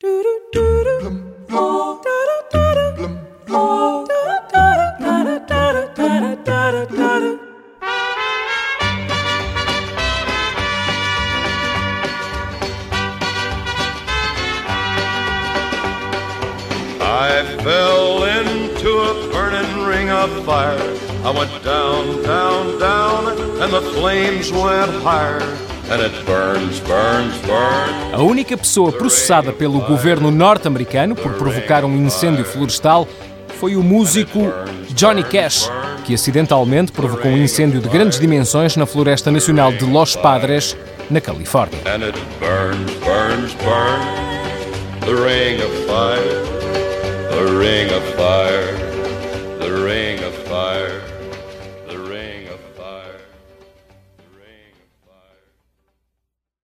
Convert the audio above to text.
I fell into a burning ring of fire. I went down, down, down, A única pessoa processada pelo governo norte-americano por provocar um incêndio florestal foi o músico Johnny Cash, que acidentalmente provocou um incêndio de grandes dimensões na Floresta Nacional de Los Padres, na Califórnia. And it burns, burns, burns. The ring of fire, the ring of fire, the ring of fire.